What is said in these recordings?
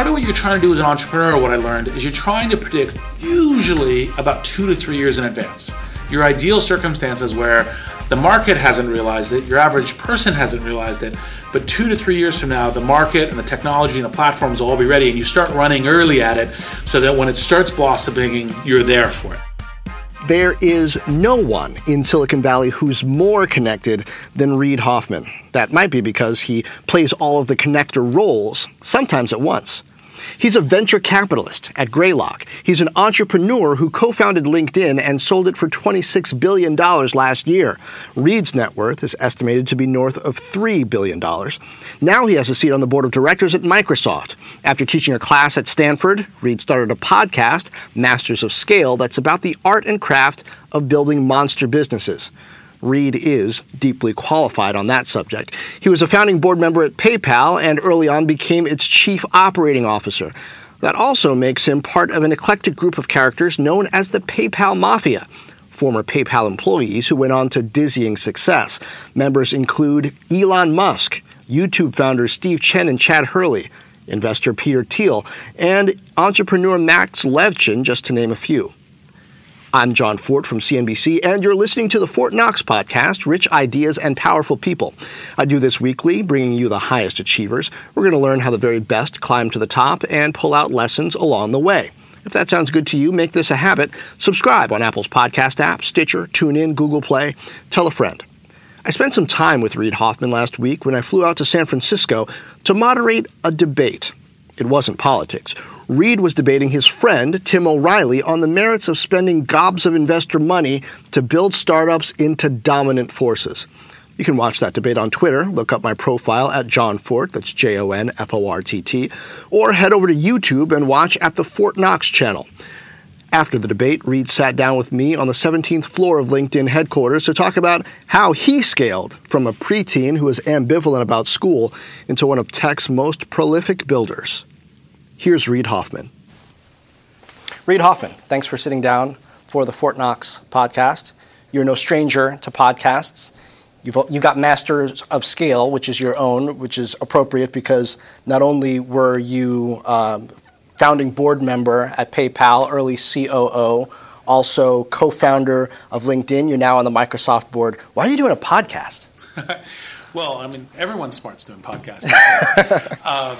Part of what you're trying to do as an entrepreneur, what I learned, is you're trying to predict usually about two to three years in advance. Your ideal circumstances where the market hasn't realized it, your average person hasn't realized it, but two to three years from now, the market and the technology and the platforms will all be ready, and you start running early at it so that when it starts blossoming, you're there for it. There is no one in Silicon Valley who's more connected than Reid Hoffman. That might be because he plays all of the connector roles, sometimes at once. He's a venture capitalist at Greylock. He's an entrepreneur who co founded LinkedIn and sold it for $26 billion last year. Reid's net worth is estimated to be north of $3 billion. Now he has a seat on the board of directors at Microsoft. After teaching a class at Stanford, Reid started a podcast, Masters of Scale, that's about the art and craft of building monster businesses. Reid is deeply qualified on that subject. He was a founding board member at PayPal and early on became its chief operating officer. That also makes him part of an eclectic group of characters known as the PayPal Mafia, former PayPal employees who went on to dizzying success. Members include Elon Musk, YouTube founders Steve Chen and Chad Hurley, investor Peter Thiel, and entrepreneur Max Levchin, just to name a few. I'm Jon Fortt from CNBC, and you're listening to the Fortt Knox podcast, Rich Ideas and Powerful People. I do this weekly, bringing you the highest achievers. We're going to learn how the very best climb to the top and pull out lessons along the way. If that sounds good to you, make this a habit. Subscribe on Apple's podcast app, Stitcher, TuneIn, Google Play. Tell a friend. I spent some time with Reid Hoffman last week when I flew out to San Francisco to moderate a debate. It wasn't politics. Reid was debating his friend, Tim O'Reilly, on the merits of spending gobs of investor money to build startups into dominant forces. You can watch that debate on Twitter. Look up my profile at Jon Fortt, that's J O N F O R T T, or head over to YouTube and watch at the Fortt Knox channel. After the debate, Reid sat down with me on the 17th floor of LinkedIn headquarters to talk about how he scaled from a preteen who was ambivalent about school into one of tech's most prolific builders. Here's Reid Hoffman. Reid Hoffman, thanks for sitting down for the Fortt Knox podcast. You're no stranger to podcasts. You've, you got Masters of Scale, which is your own, which is appropriate because not only were you um, founding board member at PayPal, early COO, also co founder of LinkedIn, you're now on the Microsoft board. Why are you doing a podcast? well, I mean, everyone's smart's doing podcasts. um,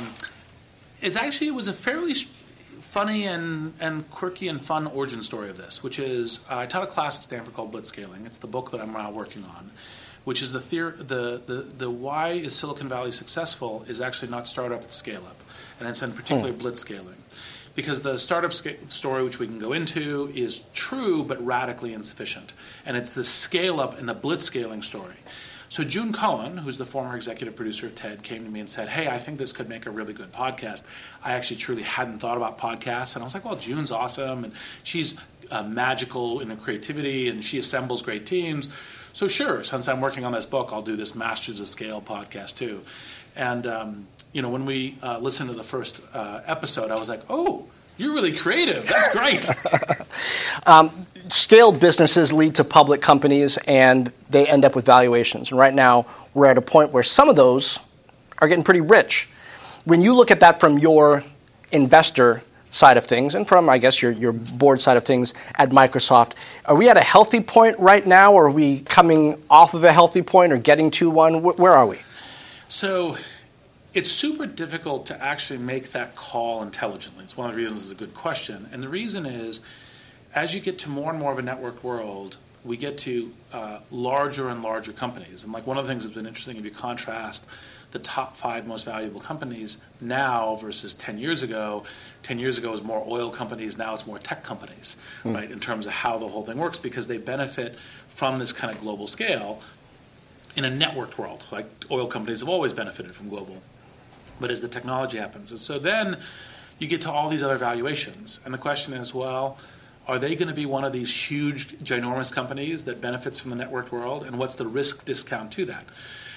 it actually it was a fairly funny and, and quirky and fun origin story of this, which is uh, I taught a class at Stanford called Blitzscaling. It's the book that I'm now working on, which is the theory, the, the, the why is Silicon Valley successful is actually not startup, it's scale up. And it's in particular hmm. blitzscaling. Because the startup story, which we can go into, is true but radically insufficient. And it's the scale up and the blitzscaling story. So June Cohen, who's the former executive producer of TED, came to me and said, "Hey, I think this could make a really good podcast." I actually truly hadn't thought about podcasts, and I was like, "Well, June's awesome, and she's uh, magical in her creativity, and she assembles great teams." So sure, since I'm working on this book, I'll do this Masters of Scale podcast too. And um, you know, when we uh, listened to the first uh, episode, I was like, "Oh." You're really creative. That's great. um, scaled businesses lead to public companies and they end up with valuations. And right now, we're at a point where some of those are getting pretty rich. When you look at that from your investor side of things and from, I guess, your, your board side of things at Microsoft, are we at a healthy point right now, or are we coming off of a healthy point or getting to one? Where are we? So, it's super difficult to actually make that call intelligently. It's one of the reasons it's a good question. And the reason is as you get to more and more of a networked world, we get to uh, larger and larger companies. And like one of the things that's been interesting, if you contrast the top five most valuable companies now versus 10 years ago, 10 years ago was more oil companies, now it's more tech companies, mm. right, in terms of how the whole thing works because they benefit from this kind of global scale in a networked world. Like oil companies have always benefited from global. But as the technology happens. And so then you get to all these other valuations. And the question is, well, are they going to be one of these huge, ginormous companies that benefits from the networked world? And what's the risk discount to that?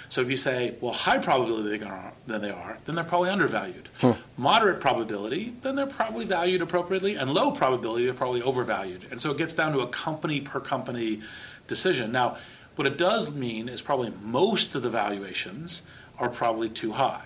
So if you say, well, high probability then they are, then they're probably undervalued. Hmm. Moderate probability, then they're probably valued appropriately, and low probability, they're probably overvalued. And so it gets down to a company per company decision. Now, what it does mean is probably most of the valuations are probably too high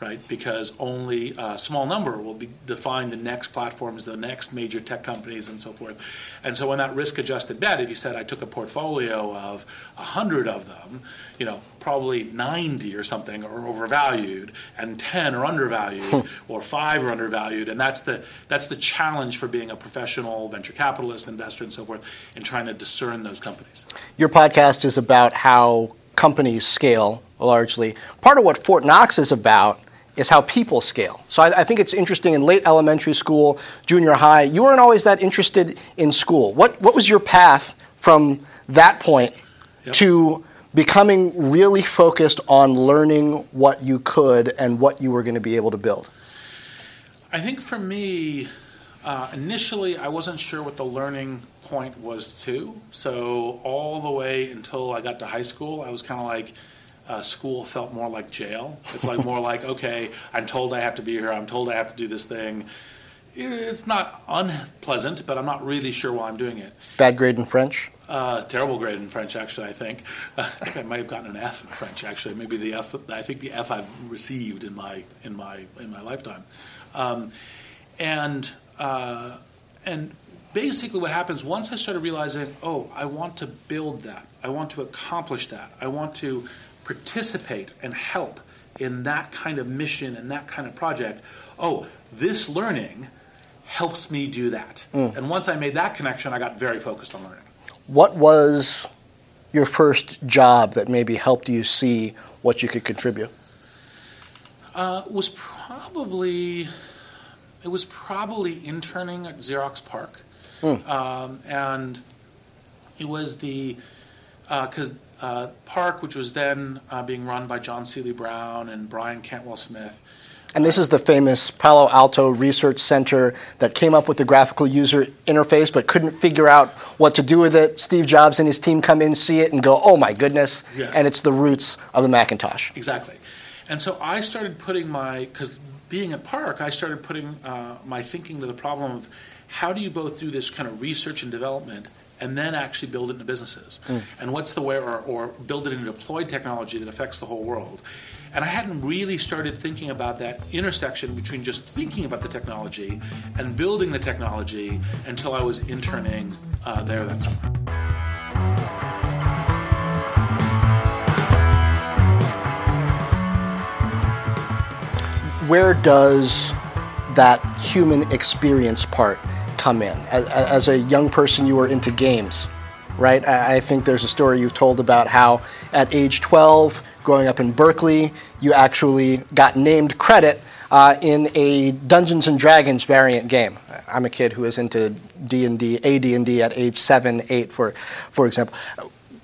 right? Because only a small number will be, define the next platforms, the next major tech companies, and so forth. And so, on that risk-adjusted bet, if you said I took a portfolio of hundred of them, you know, probably ninety or something are overvalued, and ten are undervalued, or five are undervalued, and that's the that's the challenge for being a professional venture capitalist, investor, and so forth, in trying to discern those companies. Your podcast is about how companies scale largely. Part of what Fortt Knox is about is how people scale. So I, I, think it's interesting in late elementary school, junior high, you weren't always that interested in school. What, what was your path from that point yep. to becoming really focused on learning what you could and what you were going to be able to build? I think for me, uh, initially, I wasn't sure what the learning point was too. So all the way until I got to high school, I was kind of like, uh, school felt more like jail. It's like more like, okay, I'm told I have to be here. I'm told I have to do this thing. It's not unpleasant, but I'm not really sure why I'm doing it. Bad grade in French. Uh, terrible grade in French, actually. I think. Uh, I think I might have gotten an F in French. Actually, maybe the F. I think the F I've received in my in my in my lifetime. Um, and uh, and basically, what happens once I started realizing, oh, I want to build that. I want to accomplish that. I want to participate and help in that kind of mission and that kind of project, oh, this learning helps me do that. Mm. And once I made that connection, I got very focused on learning. What was your first job that maybe helped you see what you could contribute? Uh, was probably it was probably interning at Xerox PARC, mm. um, and it was the because uh, uh, PARC, which was then uh, being run by John Seely Brown and Brian Cantwell Smith. And this is the famous Palo Alto Research Center that came up with the graphical user interface but couldn't figure out what to do with it. Steve Jobs and his team come in, see it, and go, oh my goodness. Yes. And it's the roots of the Macintosh. Exactly. And so I started putting my, because being at PARC, I started putting uh, my thinking to the problem of how do you both do this kind of research and development and then actually build it into businesses. Mm. And what's the way, or, or build it into deployed technology that affects the whole world. And I hadn't really started thinking about that intersection between just thinking about the technology and building the technology until I was interning uh, there that summer. Where does that human experience part come in. As, as, a young person, you were into games, right? I, I think there's a story you've told about how at age 12, growing up in Berkeley, you actually got named credit uh, in a Dungeons and Dragons variant game. I'm a kid who is into D&D, AD&D at age 7, 8 for for example.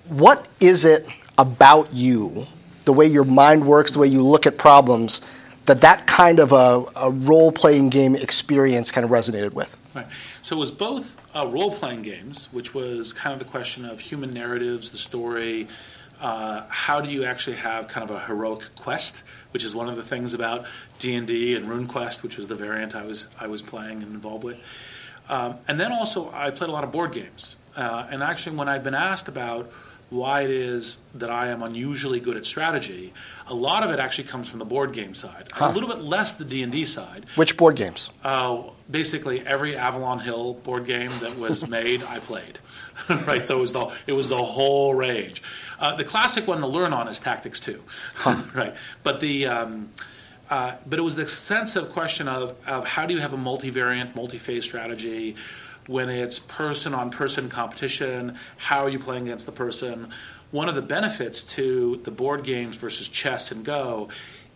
What is it about you, the way your mind works, the way you look at problems that that kind of a, a role-playing game experience kind of resonated with? Right. So it was both uh, role playing games, which was kind of the question of human narratives, the story. Uh, how do you actually have kind of a heroic quest, which is one of the things about D and D and RuneQuest, which was the variant I was I was playing and involved with. Um, and then also I played a lot of board games. Uh, and actually, when I've been asked about why it is that I am unusually good at strategy. A lot of it actually comes from the board game side. Huh. A little bit less the D and D side. Which board games? Uh, basically, every Avalon Hill board game that was made, I played. right, so it was the it was the whole range. Uh, the classic one to learn on is Tactics Two. Huh. right, but the um, uh, but it was the sense of question of, of how do you have a multivariant, multi-phase strategy when it's person on person competition, how are you playing against the person? One of the benefits to the board games versus chess and Go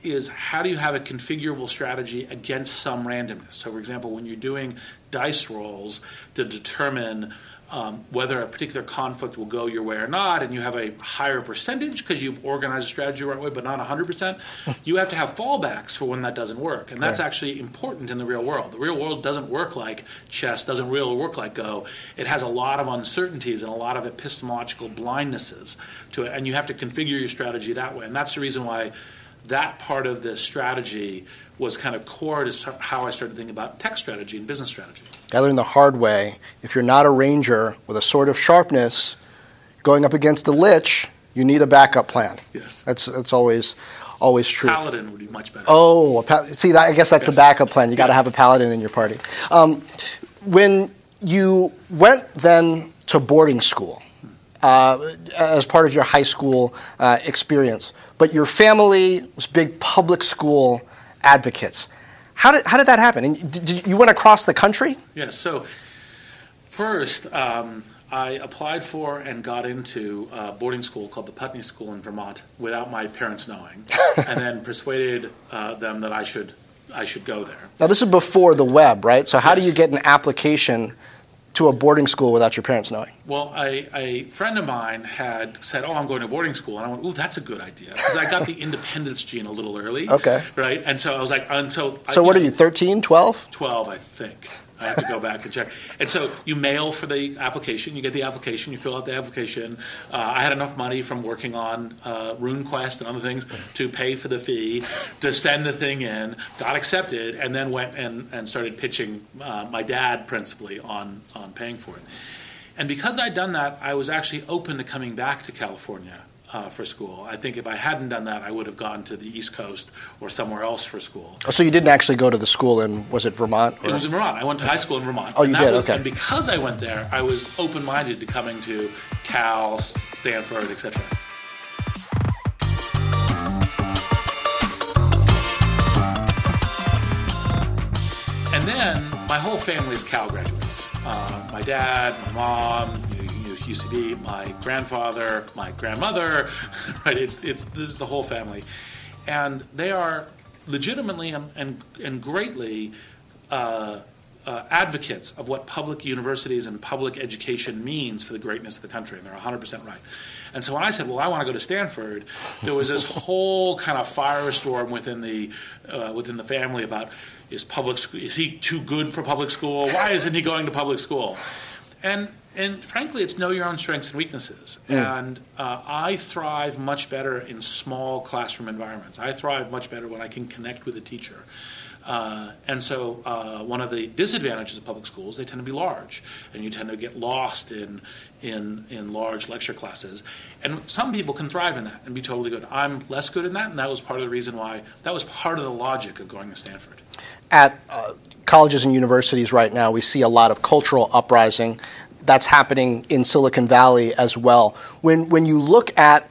is how do you have a configurable strategy against some randomness? So, for example, when you're doing dice rolls to determine um, whether a particular conflict will go your way or not, and you have a higher percentage because you've organized a strategy the right way, but not 100%, you have to have fallbacks for when that doesn't work. And that's actually important in the real world. The real world doesn't work like chess, doesn't really work like Go. It has a lot of uncertainties and a lot of epistemological blindnesses to it, and you have to configure your strategy that way. And that's the reason why that part of the strategy was kind of core to how I started thinking about tech strategy and business strategy. I learned the hard way. If you're not a ranger with a sword of sharpness, going up against a lich, you need a backup plan. Yes, that's that's always always true. Paladin would be much better. Oh, pa- see, that, I guess that's yes. a backup plan. You got to have a paladin in your party. Um, when you went then to boarding school uh, as part of your high school uh, experience, but your family was big public school advocates. How did, how did that happen? And did, you went across the country? Yes. So, first, um, I applied for and got into a boarding school called the Putney School in Vermont without my parents knowing, and then persuaded uh, them that I should I should go there. Now, this is before the web, right? So, how yes. do you get an application to a boarding school without your parents knowing? Well, a, a friend of mine had said, "Oh, I'm going to boarding school," and I went, "Ooh, that's a good idea," because I got the independence gene a little early. Okay. Right, and so I was like, and so. So, I, what know, are you, 13, 12? 12, I think. I have to go back and check. And so you mail for the application. You get the application. You fill out the application. Uh, I had enough money from working on uh, RuneQuest and other things to pay for the fee to send the thing in. Got accepted, and then went and, and started pitching uh, my dad principally on on paying for it. And because I'd done that, I was actually open to coming back to California uh, for school. I think if I hadn't done that, I would have gone to the East Coast or somewhere else for school. Oh, so you didn't actually go to the school in was it Vermont? Or? It was in Vermont. I went to high school in Vermont. Oh, you did. Was, okay. And because I went there, I was open minded to coming to Cal, Stanford, etc. And then my whole family is Cal graduates. Uh, my dad, my mom, used to be my grandfather, my grandmother, right? It's, it's, this is the whole family. And they are legitimately and, and, and greatly uh, uh, advocates of what public universities and public education means for the greatness of the country, and they're 100% right. And so when I said, "Well, I want to go to Stanford," there was this whole kind of firestorm within the uh, within the family about is public is he too good for public school? Why isn't he going to public school? And and frankly, it's know your own strengths and weaknesses. Mm. And uh, I thrive much better in small classroom environments. I thrive much better when I can connect with a teacher. Uh, and so, uh, one of the disadvantages of public schools, they tend to be large, and you tend to get lost in, in, in large lecture classes. And some people can thrive in that and be totally good. I'm less good in that, and that was part of the reason why, that was part of the logic of going to Stanford. At uh, colleges and universities right now, we see a lot of cultural uprising that's happening in Silicon Valley as well. When, when you look at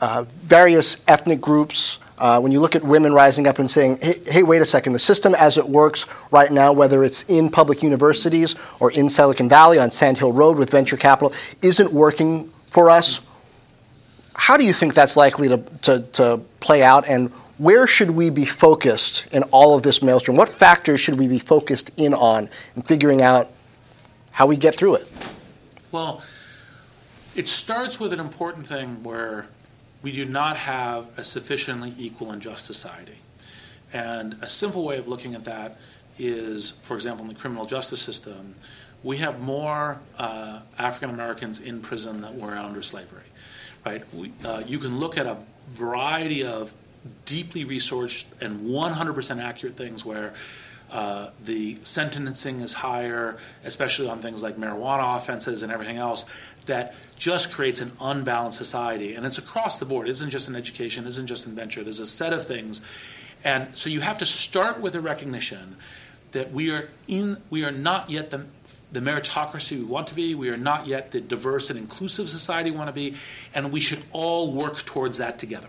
uh, various ethnic groups, uh, when you look at women rising up and saying, hey, hey, wait a second, the system as it works right now, whether it's in public universities or in Silicon Valley on Sand Hill Road with venture capital, isn't working for us. How do you think that's likely to, to, to play out, and where should we be focused in all of this maelstrom? What factors should we be focused in on in figuring out how we get through it? Well, it starts with an important thing where we do not have a sufficiently equal and just society. And a simple way of looking at that is, for example, in the criminal justice system, we have more uh, African Americans in prison than were under slavery. Right? We, uh, you can look at a variety of deeply researched and 100% accurate things where uh, the sentencing is higher, especially on things like marijuana offenses and everything else, that just creates an unbalanced society. And it's across the board. It isn't just in education, it isn't just in venture. There's a set of things. And so you have to start with a recognition that we are in we are not yet the the meritocracy we want to be. We are not yet the diverse and inclusive society we want to be, and we should all work towards that together.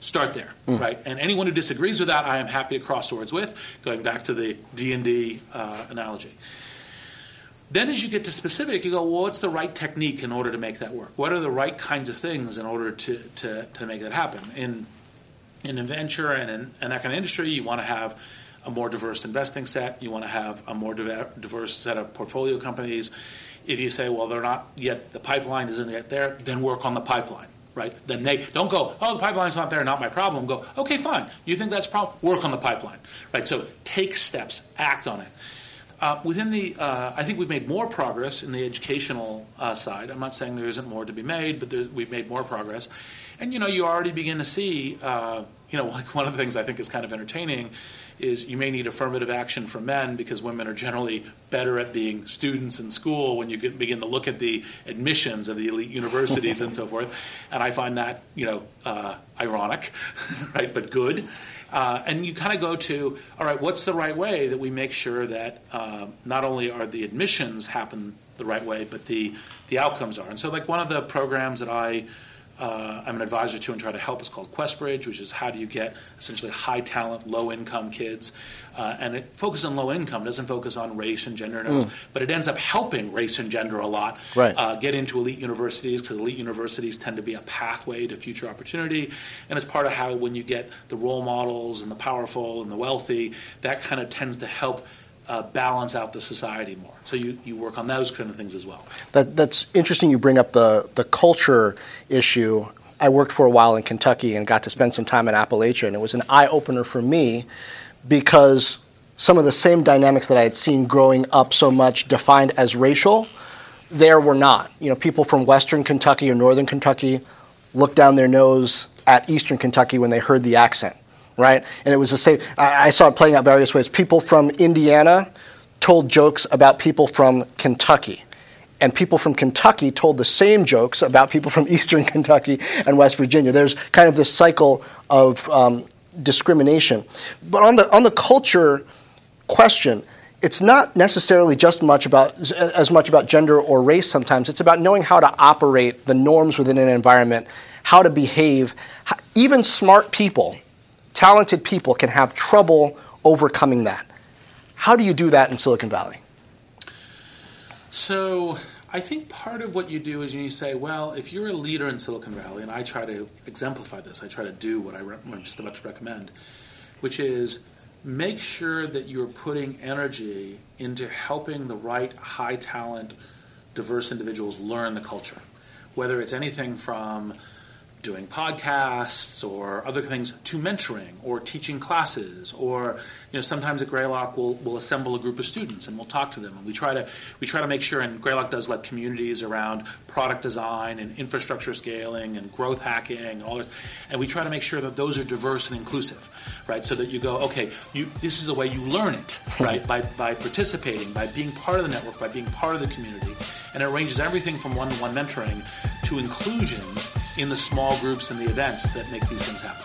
Start there, mm. right? And anyone who disagrees with that, I am happy to cross swords with. Going back to the D and D uh, analogy. then as you get to specific, you go, well, what's the right technique in order to make that work? What are the right kinds of things in order to, to, to make that happen? In, in venture and in, in that kind of industry, you want to have a more diverse investing set. You want to have a more diverse set of portfolio companies. If you say, well, they're not yet, the pipeline isn't yet there, then work on the pipeline right? Then they don't go, oh, the pipeline's not there, not my problem. Go, okay, fine. You think that's a problem? Work on the pipeline, right? So take steps, act on it. Uh, within the, uh, I think we've made more progress in the educational uh, side. I'm not saying there isn't more to be made, but there, we've made more progress. And you know, you already begin to see, uh, you know, like one of the things I think is kind of entertaining is you may need affirmative action for men because women are generally better at being students in school when you get, begin to look at the admissions of the elite universities and so forth. And I find that, you know, uh, ironic, right, but good. Uh, and you kind of go to, all right, what's the right way that we make sure that uh, not only are the admissions happen the right way, but the, the outcomes are. And so, like, one of the programs that I uh, I'm an advisor to and try to help is called QuestBridge, which is how do you get essentially high talent, low income kids. Uh, and it focuses on low income, doesn't focus on race and gender, mm. but it ends up helping race and gender a lot right. uh, get into elite universities because elite universities tend to be a pathway to future opportunity. And it's part of how when you get the role models and the powerful and the wealthy, that kind of tends to help uh, balance out the society more. So you, you work on those kind of things as well. That, that's interesting you bring up the, the culture issue. I worked for a while in Kentucky and got to spend some time in Appalachia, and it was an eye opener for me because some of the same dynamics that I had seen growing up so much defined as racial, there were not. You know, people from Western Kentucky or Northern Kentucky looked down their nose at Eastern Kentucky when they heard the accent right? And it was the same. I, I saw it playing out various ways. People from Indiana told jokes about people from Kentucky and people from Kentucky told the same jokes about people from Eastern Kentucky and West Virginia. There's kind of this cycle of um, discrimination. But on the on the culture question, it's not necessarily just much about as much about gender or race. Sometimes it's about knowing how to operate the norms within an environment, how to behave. Even smart people talented people can have trouble overcoming that. How do you do that in Silicon Valley? So, I think part of what you do is you say, well, if you're a leader in Silicon Valley, and I try to exemplify this, I try to do what I'm just about to recommend, which is make sure that you're putting energy into helping the right high talent, diverse individuals learn the culture. Whether it's anything from doing podcasts or other things to mentoring or teaching classes or you know sometimes at Greylock we'll, we'll assemble a group of students and we'll talk to them and we try to we try to make sure and Greylock does like communities around product design and infrastructure scaling and growth hacking all that and we try to make sure that those are diverse and inclusive right? So that you go okay you this is the way you learn it right? By by participating by being part of the network by being part of the community and it ranges everything from one-to-one mentoring to inclusions in the small groups and the events that make these things happen.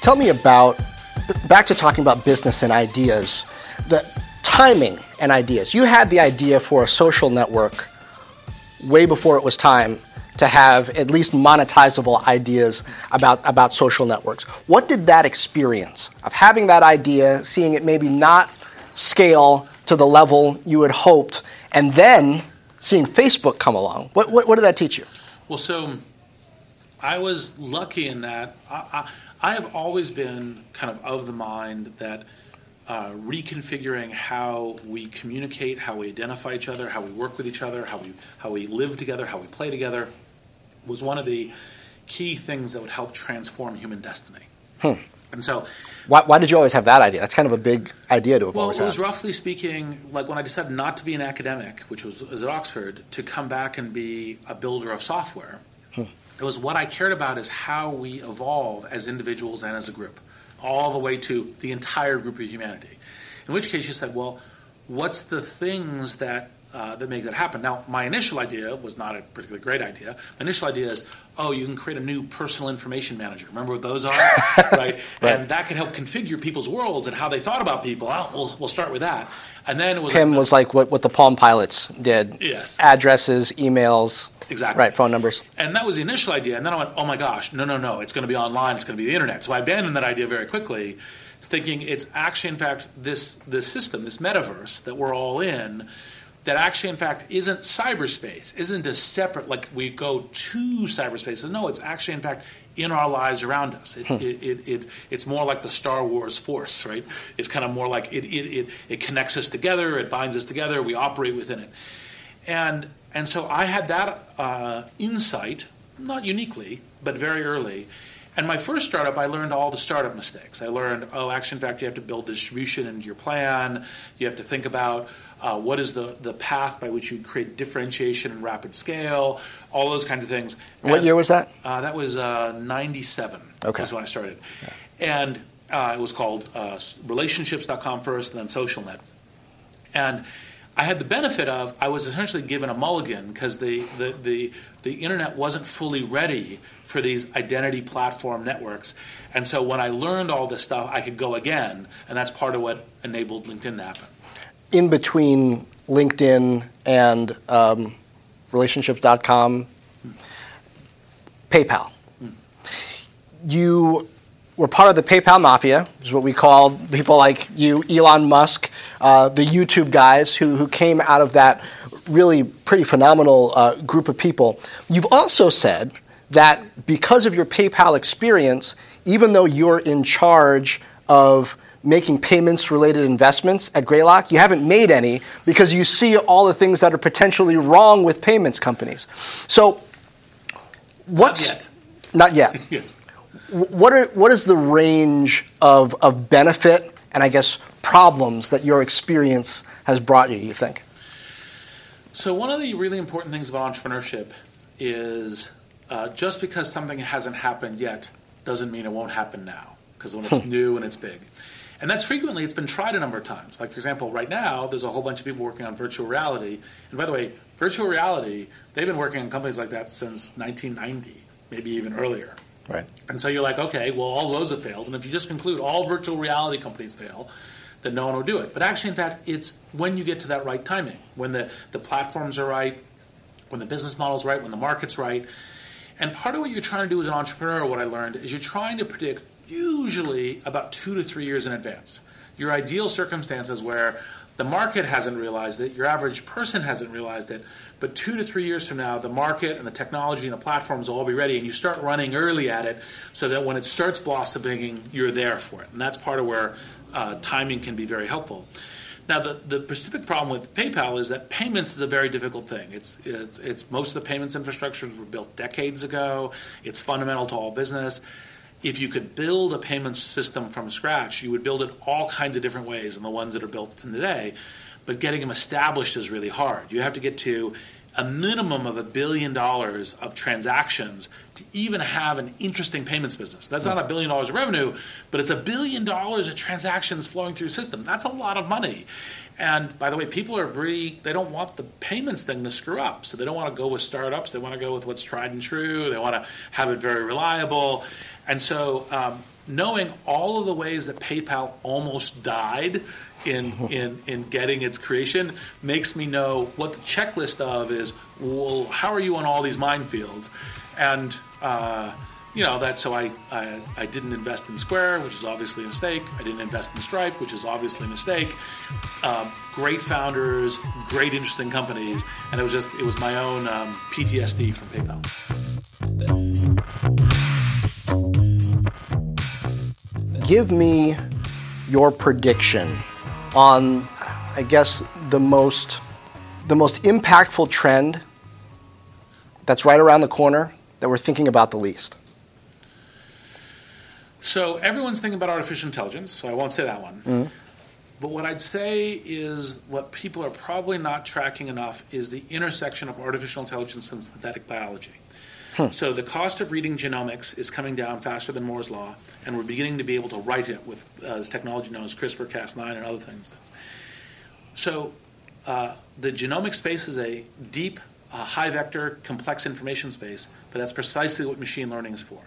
Tell me about, back to talking about business and ideas, the timing and ideas. You had the idea for a social network way before it was time to have at least monetizable ideas about, about social networks. What did that experience of having that idea, seeing it maybe not scale to the level you had hoped, and then seeing Facebook come along. What, what, what did that teach you? Well, so I was lucky in that I, I, I have always been kind of of the mind that uh, reconfiguring how we communicate, how we identify each other, how we work with each other, how we how we live together, how we play together, was one of the key things that would help transform human destiny. Hmm. And so, why, why, did you always have that idea? That's kind of a big idea to have well, always had. Well, it was had. roughly speaking, like when I decided not to be an academic, which was, was at Oxford, to come back and be a builder of software. Hmm. It was what I cared about is how we evolve as individuals and as a group, all the way to the entire group of humanity. In which case, you said, well, what's the things that uh, that make that happen. Now, my initial idea was not a particularly great idea. My initial idea is, oh, you can create a new personal information manager. Remember what those are, right? Right. And that can help configure people's worlds and how they thought about people. Oh, we'll, we'll start with that. And then it was PIM was like what, what the Palm Pilots did. Yes. Addresses, emails. Exactly. Right, phone numbers. And that was the initial idea. And then I went, oh my gosh, no, no, no, it's going to be online, it's going to be the internet. So I abandoned that idea very quickly, thinking it's actually, in fact, this, this system, this metaverse that we're all in, that actually, in fact, isn't cyberspace, isn't a separate, like we go to cyberspace. No, it's actually, in fact, in our lives around us. It, it, it, it, it's more like the Star Wars Force, right? It's kind of more like it, it, it, it connects us together, it binds us together, we operate within it. And, and so I had that uh, insight, not uniquely, but very early. And my first startup, I learned all the startup mistakes. I learned, oh, actually, in fact, you have to build distribution into your plan. You have to think about uh, what is the, the path by which you create differentiation and rapid scale, all those kinds of things. What And, year was that? Uh, that was uh, 97. Okay. That's when I started. And uh, it was called uh, relationships.com first and then SocialNet. And I had the benefit of I was essentially given a mulligan because the, the, the, the internet wasn't fully ready for these identity platform networks. And so when I learned all this stuff, I could go again. And that's part of what enabled LinkedIn to happen. In between LinkedIn and um, relationships.com, PayPal. You were part of the PayPal mafia, which is what we call people like you, Elon Musk, uh, the YouTube guys who, who came out of that really pretty phenomenal uh, group of people. You've also said that because of your PayPal experience, even though you're in charge of making payments related investments at Greylock, you haven't made any because you see all the things that are potentially wrong with payments companies. So, what's yet. not yet. Yes. What are what is the range of, of benefit and I guess problems that your experience has brought you? You think? So one of the really important things about entrepreneurship is uh, just because something hasn't happened yet doesn't mean it won't happen now. Because when it's new and it's big, and that's frequently it's been tried a number of times. Like for example, right now there's a whole bunch of people working on virtual reality. And by the way, virtual reality they've been working on companies like that since 1990, maybe even earlier. Right. And so you're like, okay, well, all those have failed. And if you just conclude all virtual reality companies fail, then no one will do it. But actually, in fact, it's when you get to that right timing, when the, the platforms are right, when the business model's right, when the market's right. And part of what you're trying to do as an entrepreneur, what I learned, is you're trying to predict usually about two to three years in advance. Your ideal circumstances where the market hasn't realized it, your average person hasn't realized it, but two to three years from now, the market and the technology and the platforms will all be ready, and you start running early at it so that when it starts blossoming, you're there for it. And that's part of where uh, timing can be very helpful. Now, the, the specific problem with PayPal is that payments is a very difficult thing. It's, it's, it's most of the payments infrastructures were built decades ago. It's fundamental to all business. If you could build a payment system from scratch, you would build it all kinds of different ways than the ones that are built today. But getting them established is really hard. You have to get to a minimum of a billion dollars of transactions to even have an interesting payments business. That's not a billion dollars of revenue, but it's a billion dollars of transactions flowing through the system. That's a lot of money. And by the way, people are really, they don't want the payments thing to screw up. So they don't want to go with startups. They want to go with what's tried and true. They want to have it very reliable. And so um, knowing all of the ways that PayPal almost died in, in, in getting its creation makes me know what the checklist of is, well, how are you on all these minefields? And, uh, you know, that's so I, I, I didn't invest in Square, which is obviously a mistake. I didn't invest in Stripe, which is obviously a mistake. Um, great founders, great interesting companies, and it was just it was my own um, PTSD from PayPal. Give me your prediction on, I guess, the most the most impactful trend that's right around the corner that we're thinking about the least. So everyone's thinking about artificial intelligence, so I won't say that one. Mm-hmm. But what I'd say is what people are probably not tracking enough is the intersection of artificial intelligence and synthetic biology. So the cost of reading genomics is coming down faster than Moore's law, and we're beginning to be able to write it with uh, this technology known as CRISPR-Cas9 and other things. So uh, the genomic space is a deep, uh, high vector, complex information space, but that's precisely what machine learning is for.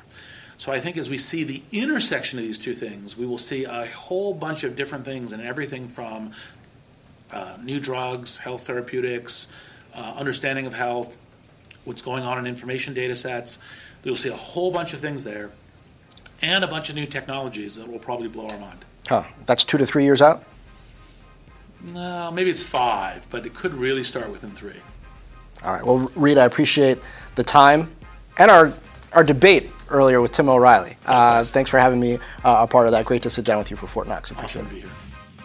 So I think as we see the intersection of these two things, we will see a whole bunch of different things and everything from uh, new drugs, health therapeutics, uh, understanding of health, what's going on in information data sets. You'll see a whole bunch of things there and a bunch of new technologies that will probably blow our mind. Huh. That's two to three years out? No, maybe it's five, but it could really start within three. All right. Well, Reid, I appreciate the time and our, our debate earlier with Tim O'Reilly. Uh, thanks for having me uh, a part of that. Great to sit down with you for Fortt Knox. Appreciate Awesome to it. be here.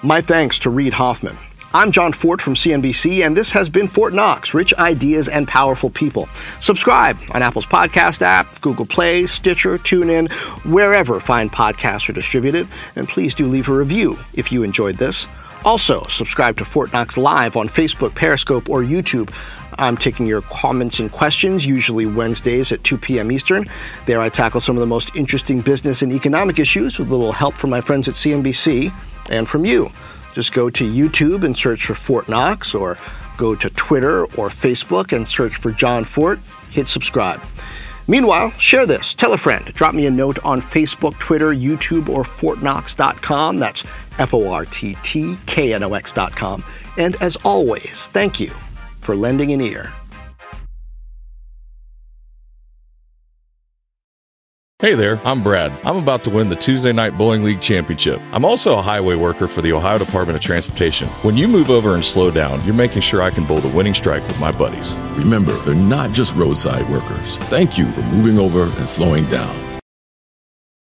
My thanks to Reid Hoffman. I'm Jon Fortt from CNBC, and this has been Fortt Knox Rich Ideas and Powerful People. Subscribe on Apple's podcast app, Google Play, Stitcher, TuneIn, wherever fine podcasts are distributed. And please do leave a review if you enjoyed this. Also, subscribe to Fortt Knox Live on Facebook, Periscope, or YouTube. I'm taking your comments and questions, usually Wednesdays at 2 p.m. Eastern. There, I tackle some of the most interesting business and economic issues with a little help from my friends at CNBC and from you. Just go to YouTube and search for Fortt Knox, or go to Twitter or Facebook and search for Jon Fortt. Hit subscribe. Meanwhile, share this. Tell a friend. Drop me a note on Facebook, Twitter, YouTube, or ForttKnox.com. That's F O R T T K N O X.com. And as always, thank you for lending an ear. Hey there, I'm Brad. I'm about to win the Tuesday Night Bowling League Championship. I'm also a highway worker for the Ohio Department of Transportation. When you move over and slow down, you're making sure I can bowl the winning strike with my buddies. Remember, they're not just roadside workers. Thank you for moving over and slowing down.